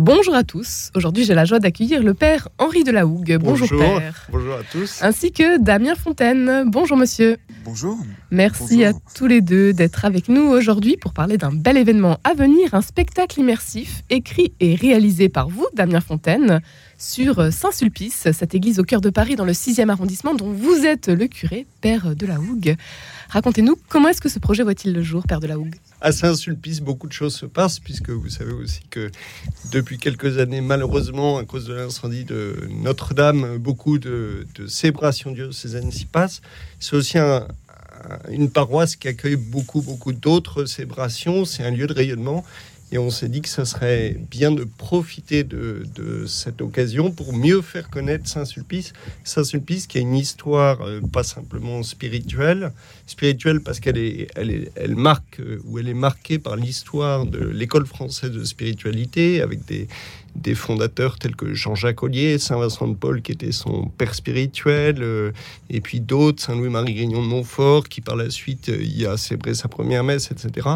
Bonjour à tous. Aujourd'hui, j'ai la joie d'accueillir le père Henri de la Hougue. Bonjour, père. Bonjour à tous. Ainsi que Damien Fontaine. Bonjour monsieur. Bonjour. Merci à tous les deux d'être avec nous aujourd'hui pour parler d'un bel événement à venir, un spectacle immersif écrit et réalisé par vous, Damien Fontaine, sur Saint-Sulpice, cette église au cœur de Paris dans le 6e arrondissement dont vous êtes le curé, père de la Hougue. Racontez-nous comment est-ce que ce projet voit-il le jour, père de la Hougue? À Saint-Sulpice, beaucoup de choses se passent, puisque vous savez aussi que depuis quelques années, malheureusement, à cause de l'incendie de Notre-Dame, beaucoup de, de célébrations diocésaines s'y passent. C'est aussi une paroisse qui accueille beaucoup, beaucoup d'autres célébrations. C'est un lieu de rayonnement. Et on s'est dit que ça serait bien de profiter de, cette occasion pour mieux faire connaître Saint-Sulpice. Saint-Sulpice qui a une histoire euh, pas simplement spirituelle, spirituelle parce qu'elle est, elle est, elle marque euh, ou elle est marquée par l'histoire de l'école française de spiritualité avec des, des fondateurs tels que Jean-Jacques Ollier, Saint-Vincent de Paul qui était son père spirituel, euh, et puis d'autres, Saint-Louis-Marie Grignon de Montfort qui par la suite euh, y a célébré sa première messe, etc.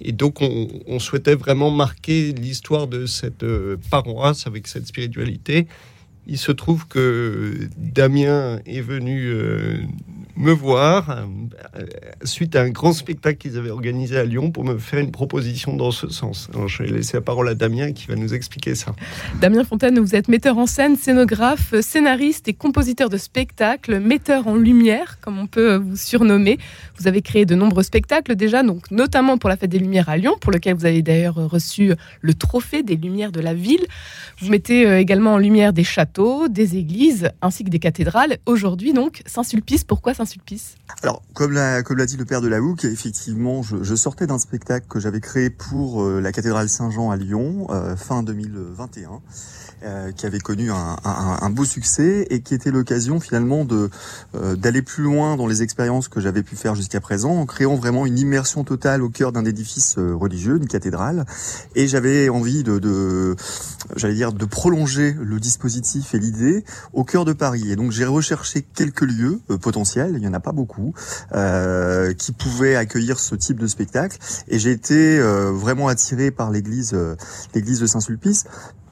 Et donc on, souhaitait vraiment marquer l'histoire de cette euh, paroisse avec cette spiritualité. Il se trouve que Damien est venu me voir euh, suite à un grand spectacle qu'ils avaient organisé à Lyon pour me faire une proposition dans ce sens. Je vais laisser la parole à Damien qui va nous expliquer ça. Damien Fontaine, vous êtes metteur en scène, scénographe, scénariste et compositeur de spectacles, metteur en lumière, comme on peut vous surnommer. Vous avez créé de nombreux spectacles déjà, donc notamment pour la Fête des Lumières à Lyon, pour lequel vous avez d'ailleurs reçu le trophée des Lumières de la ville. Vous mettez euh, également en lumière des châteaux, des églises, ainsi que des cathédrales. Aujourd'hui, donc, Saint-Sulpice. Pourquoi Saint-Sulpice? Alors, comme l'a, dit le père de la Houque, effectivement, je, sortais d'un spectacle que j'avais créé pour euh, la cathédrale Saint-Jean à Lyon, euh, fin 2021. Euh, qui avait connu un, beau succès et qui était l'occasion finalement de d'aller plus loin dans les expériences que j'avais pu faire jusqu'à présent en créant vraiment une immersion totale au cœur d'un édifice religieux, une cathédrale. Et j'avais envie de, de j'allais dire, de prolonger le dispositif et l'idée au cœur de Paris. Et donc j'ai recherché quelques lieux potentiels, il y en a pas beaucoup, euh, qui pouvaient accueillir ce type de spectacle. Et j'ai été vraiment attiré par l'église, l'église de Saint-Sulpice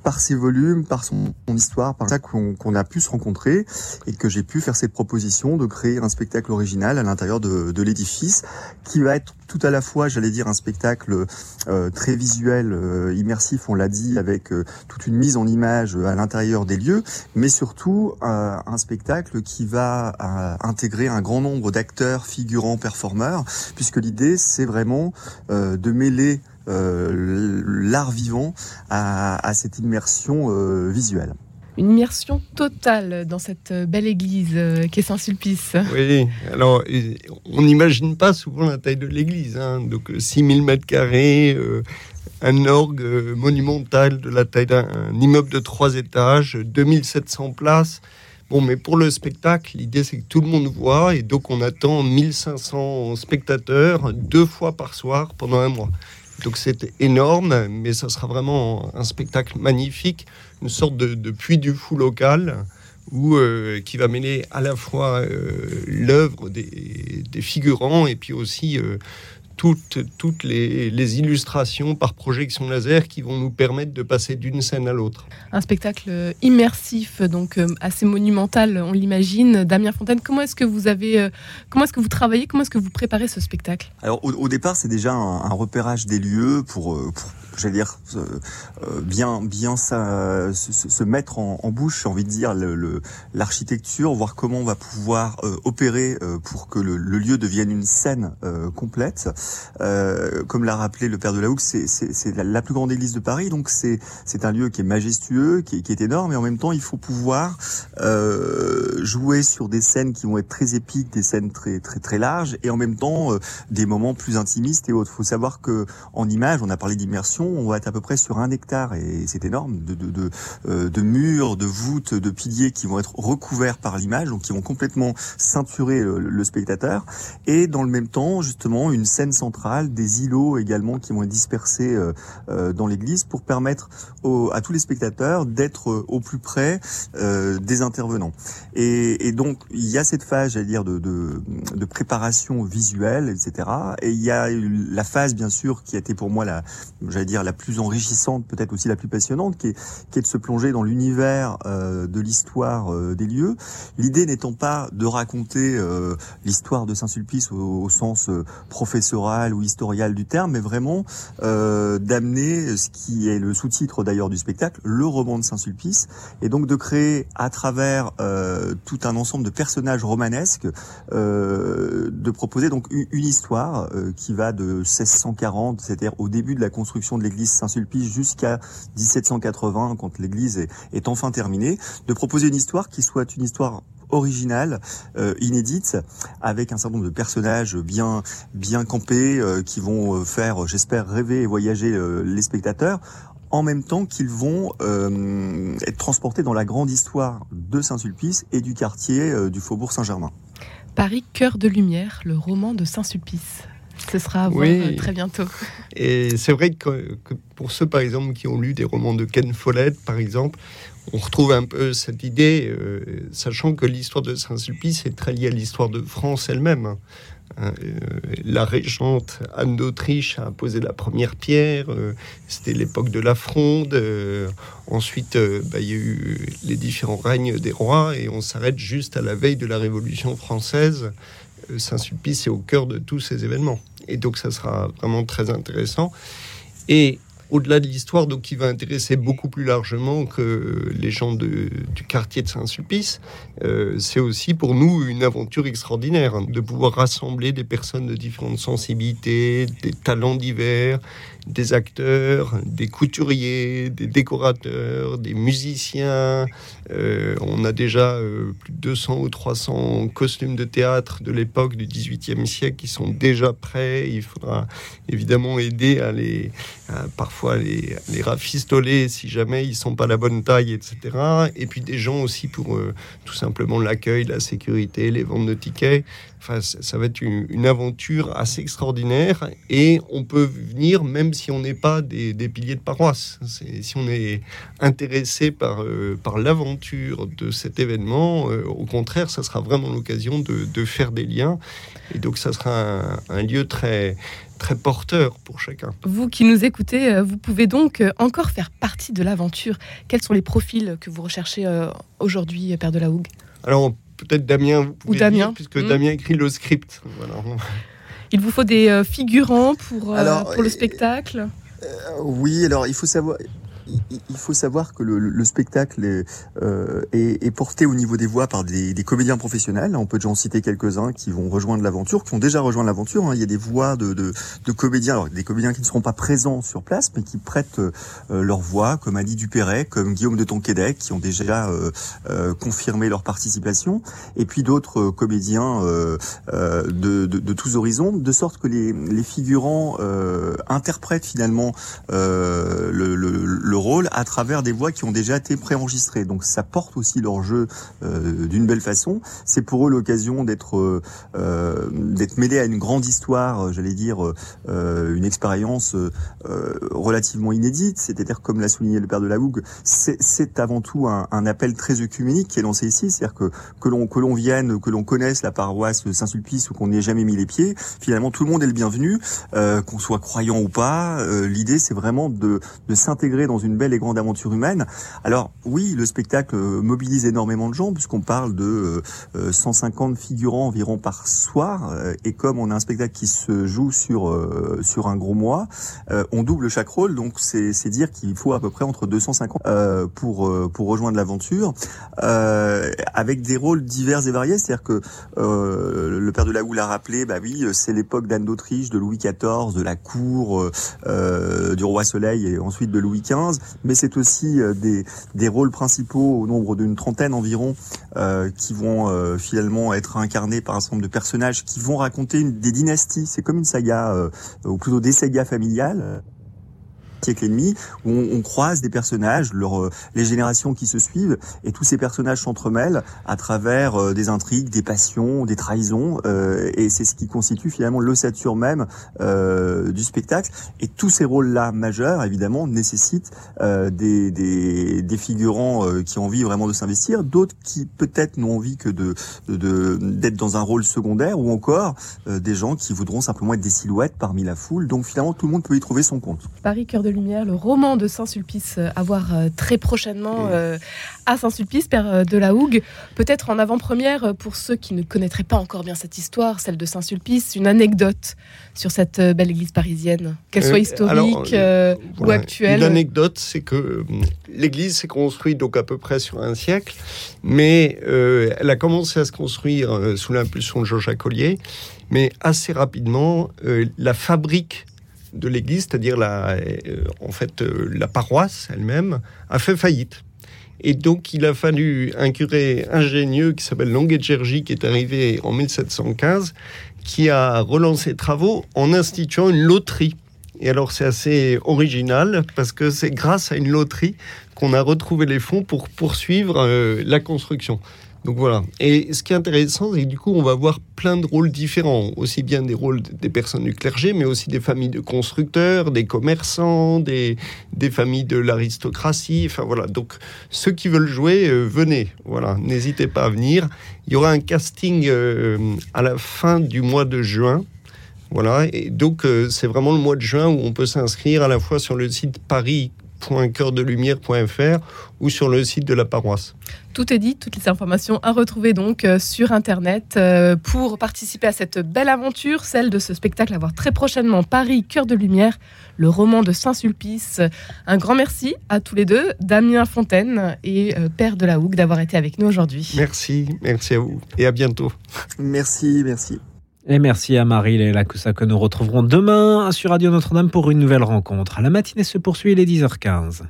par ses volumes, par son, histoire, par ça qu'on a pu se rencontrer et que j'ai pu faire cette proposition de créer un spectacle original à l'intérieur de, de l'édifice qui va être tout à la fois, j'allais dire, un spectacle euh, très visuel, euh, immersif, on l'a dit, avec euh, toute une mise en image à l'intérieur des lieux, mais surtout un spectacle qui va intégrer un grand nombre d'acteurs, figurants, performeurs, puisque l'idée, c'est vraiment de mêler euh, l'art vivant à, cette immersion euh, visuelle une immersion totale dans cette belle église euh, qui est Saint-Sulpice. Oui, alors on n'imagine pas souvent la taille de l'église, hein. donc 6000 mètres carrés, un orgue monumental de la taille d'un immeuble de trois étages, 2700 places. Bon, mais pour le spectacle, l'idée c'est que tout le monde voit et donc on attend 1500 spectateurs deux fois par soir pendant un mois. Donc c'est énorme, mais ça sera vraiment un spectacle magnifique, une sorte de, puits du fou local. Euh, qui va mêler à la fois euh, l'œuvre des, figurants et puis aussi euh, toutes, toutes les, illustrations par projection laser qui vont nous permettre de passer d'une scène à l'autre. Un spectacle immersif, donc euh, assez monumental, on l'imagine. Damien Fontaine, comment est-ce que vous avez, euh, comment est-ce que vous travaillez, comment est-ce que vous préparez ce spectacle? Alors au, départ, c'est déjà un, repérage des lieux pour, euh, pour j'allais dire, euh, bien, bien ça, se, se, mettre en, en, bouche, j'ai envie de dire, l'architecture, le, voir comment on va pouvoir euh, opérer euh, pour que le, le, lieu devienne une scène complète. comme l'a rappelé le père de la Hougue, c'est la, la, plus grande église de Paris, donc c'est un lieu qui est majestueux, qui, qui, est énorme, et en même temps, il faut pouvoir jouer sur des scènes qui vont être très épiques, des scènes très très très larges, et en même temps des moments plus intimistes et autres. Il faut savoir que en image, on a parlé d'immersion on va être à peu près sur un hectare et c'est énorme de, de, euh, de, murs, de voûtes, de piliers qui vont être recouverts par l'image, donc qui vont complètement ceinturer le, spectateur. Et dans le même temps, justement, une scène centrale, des îlots également qui vont être dispersés euh, euh, dans l'église pour permettre à tous les spectateurs d'être au plus près des intervenants. Et, donc, il y a cette phase, j'allais dire, de, de, préparation visuelle, etc. Et il y a la phase, bien sûr, qui a été pour moi la, j'allais dire, la plus enrichissante, peut-être aussi la plus passionnante, qui est, qui de se plonger dans l'univers euh, de l'histoire euh, des lieux. L'idée n'étant pas de raconter euh, l'histoire de Saint-Sulpice au, sens professoral ou historial du terme, mais vraiment d'amener ce qui est le sous-titre d'ailleurs du spectacle, le roman de Saint-Sulpice, et donc de créer à travers tout un ensemble de personnages romanesques, de proposer donc une, une histoire qui va de 1640, c'est-à-dire au début de la construction de l'église Saint-Sulpice jusqu'à 1780, quand l'église est, enfin terminée, de proposer une histoire qui soit une histoire originale, euh, inédite, avec un certain nombre de personnages bien bien campés euh, qui vont euh, faire, j'espère, rêver et voyager les spectateurs en même temps qu'ils vont être transportés dans la grande histoire de Saint-Sulpice et du quartier du Faubourg Saint-Germain. Paris, cœur de lumière, le roman de Saint-Sulpice. Ce sera à voir euh, très bientôt. Et c'est vrai que, pour ceux, par exemple, qui ont lu des romans de Ken Follett, par exemple, on retrouve un peu cette idée, euh, sachant que l'histoire de Saint-Sulpice est très liée à l'histoire de France elle-même. Hein. Euh, la régente Anne d'Autriche a posé la première pierre. C'était l'époque de la Fronde. ensuite, bah, il y a eu les différents règnes des rois et on s'arrête juste à la veille de la Révolution française. Saint-Sulpice est au cœur de tous ces événements. Et donc, ça sera vraiment très intéressant. Au-delà de l'histoire, donc qui va intéresser beaucoup plus largement que les gens du quartier de Saint-Sulpice, euh, c'est aussi pour nous une aventure extraordinaire hein, de pouvoir rassembler des personnes de différentes sensibilités, des talents divers, des acteurs, des couturiers, des décorateurs, des musiciens. Euh, on a déjà euh, plus de 200 ou 300 costumes de théâtre de l'époque du XVIIIe siècle qui sont déjà prêts. Il faudra évidemment aider à les, parfois les, rafistoler si jamais ils sont pas la bonne taille, etc. Et puis des gens aussi pour euh, tout simplement l'accueil, la sécurité, les ventes de tickets. Enfin, ça va être une, aventure assez extraordinaire et on peut venir même si on n'est pas des, piliers de paroisse. Si on est intéressé par, euh, par l'aventure de cet événement, euh, au contraire, ça sera vraiment l'occasion de, faire des liens. Et donc, ça sera un, lieu très, très porteur pour chacun. Vous qui nous écoutez, euh, vous pouvez donc encore faire partie de l'aventure. Quels sont les profils que vous recherchez aujourd'hui, Père de la Hougue Alors, peut-être Damien, vous pouvez Ou Damien. Dire, puisque hmm. Damien écrit le script. Il vous faut des euh, figurants pour, euh, pour le spectacle? euh, Oui, alors il faut savoir, il faut savoir que le, spectacle est, euh, est, porté au niveau des voix par des, comédiens professionnels. On peut déjà en citer quelques-uns qui vont rejoindre l'aventure, qui ont déjà rejoint l'aventure. Hein. Il y a des voix de, comédiens, des comédiens qui ne seront pas présents sur place, mais qui prêtent euh, leur voix, comme Ali Dupéret, comme Guillaume de Tonquédec, qui ont déjà euh, confirmé leur participation, et puis d'autres comédiens de, tous horizons, de sorte que les, les figurants interprètent finalement le, le le rôle à travers des voix qui ont déjà été préenregistrées. Donc ça porte aussi leur jeu euh, d'une belle façon. C'est pour eux l'occasion d'être euh, euh d'être mêlés à une grande histoire, euh, j'allais dire euh, une expérience relativement inédite. C'est-à-dire comme l'a souligné le père de la Hougue, c'est avant tout un, un, appel très œcuménique qui est lancé ici. C'est-à-dire que que l'on que l'on vienne, que l'on connaisse la paroisse Saint-Sulpice ou qu'on n'y ait jamais mis les pieds, finalement tout le monde est le bienvenu, qu'on soit croyant ou pas. L'idée c'est vraiment de, de s'intégrer dans une belle et grande aventure humaine. Alors oui, le spectacle euh, mobilise énormément de gens puisqu'on parle de 150 euh, figurants environ par soir euh, et comme on a un spectacle qui se joue sur sur un gros mois, on double chaque rôle. Donc c'est dire qu'il faut à peu près entre 250 pour pour rejoindre l'aventure avec des rôles divers et variés, c'est-à-dire que le père de la Houle l'a rappelé, bah oui, c'est l'époque d'Anne d'Autriche, de Louis XIV, de la cour, du roi Soleil et ensuite de Louis XV mais c'est aussi euh, des, rôles principaux au nombre d'une trentaine environ euh, qui vont euh, finalement être incarnés par un certain nombre de personnages qui vont raconter des dynasties. C'est comme une saga, ou plutôt des sagas familiales siècle et demi, où on, croise des personnages, euh, les générations qui se suivent, et tous ces personnages s'entremêlent à travers euh, des intrigues, des passions, des trahisons, euh, et c'est ce qui constitue finalement l'ossature même du spectacle. Et tous ces rôles-là majeurs, évidemment, nécessitent des, figurants qui ont envie vraiment de s'investir, d'autres qui peut-être n'ont envie que d'être dans un rôle secondaire, ou encore des gens qui voudront simplement être des silhouettes parmi la foule. Donc finalement, tout le monde peut y trouver son compte. Lumière, le roman de Saint-Sulpice à voir très prochainement à Saint-Sulpice, Père de la Hougue. Peut-être en avant-première, pour ceux qui ne connaîtraient pas encore bien cette histoire, celle de Saint-Sulpice, une anecdote sur cette belle église parisienne, qu'elle soit historique ou actuelle. L'anecdote, c'est que l'église s'est construite donc à peu près sur un siècle, mais elle a commencé à se construire sous l'impulsion de Jean-Jacques Collier, mais assez rapidement, la fabrique de l'église, c'est-à-dire la, euh, en fait euh, la paroisse elle-même, a fait faillite. Et donc, il a fallu un curé ingénieux qui s'appelle Longuet-Gergy, qui est arrivé en 1715, qui a relancé les travaux en instituant une loterie. Et alors, c'est assez original parce que c'est grâce à une loterie qu'on a retrouvé les fonds pour poursuivre euh, la construction. Donc voilà. Et ce qui est intéressant, c'est que du coup, on va voir plein de rôles différents, aussi bien des rôles des personnes du clergé, mais aussi des familles de constructeurs, des commerçants, des, familles de l'aristocratie. Enfin voilà. Donc ceux qui veulent jouer, euh, venez. Voilà. N'hésitez pas à venir. Il y aura un casting euh, à la fin du mois de juin. Voilà. Et donc euh, c'est vraiment le mois de juin où on peut s'inscrire à la fois sur le site Paris www.coeurdelumière.fr ou sur le site de la paroisse. Tout est dit, toutes les informations à retrouver donc euh, sur Internet euh, pour participer à cette belle aventure, celle de ce spectacle à voir très prochainement Paris, Cœur de Lumière, le roman de Saint-Sulpice. Un grand merci à tous les deux, Damien Fontaine et euh, Père de la Hougue, d'avoir été avec nous aujourd'hui. Merci, merci à vous et à bientôt. Merci, merci. Et merci à Marie Léla que nous retrouverons demain sur Radio Notre-Dame pour une nouvelle rencontre. La matinée se poursuit, il est 10h15.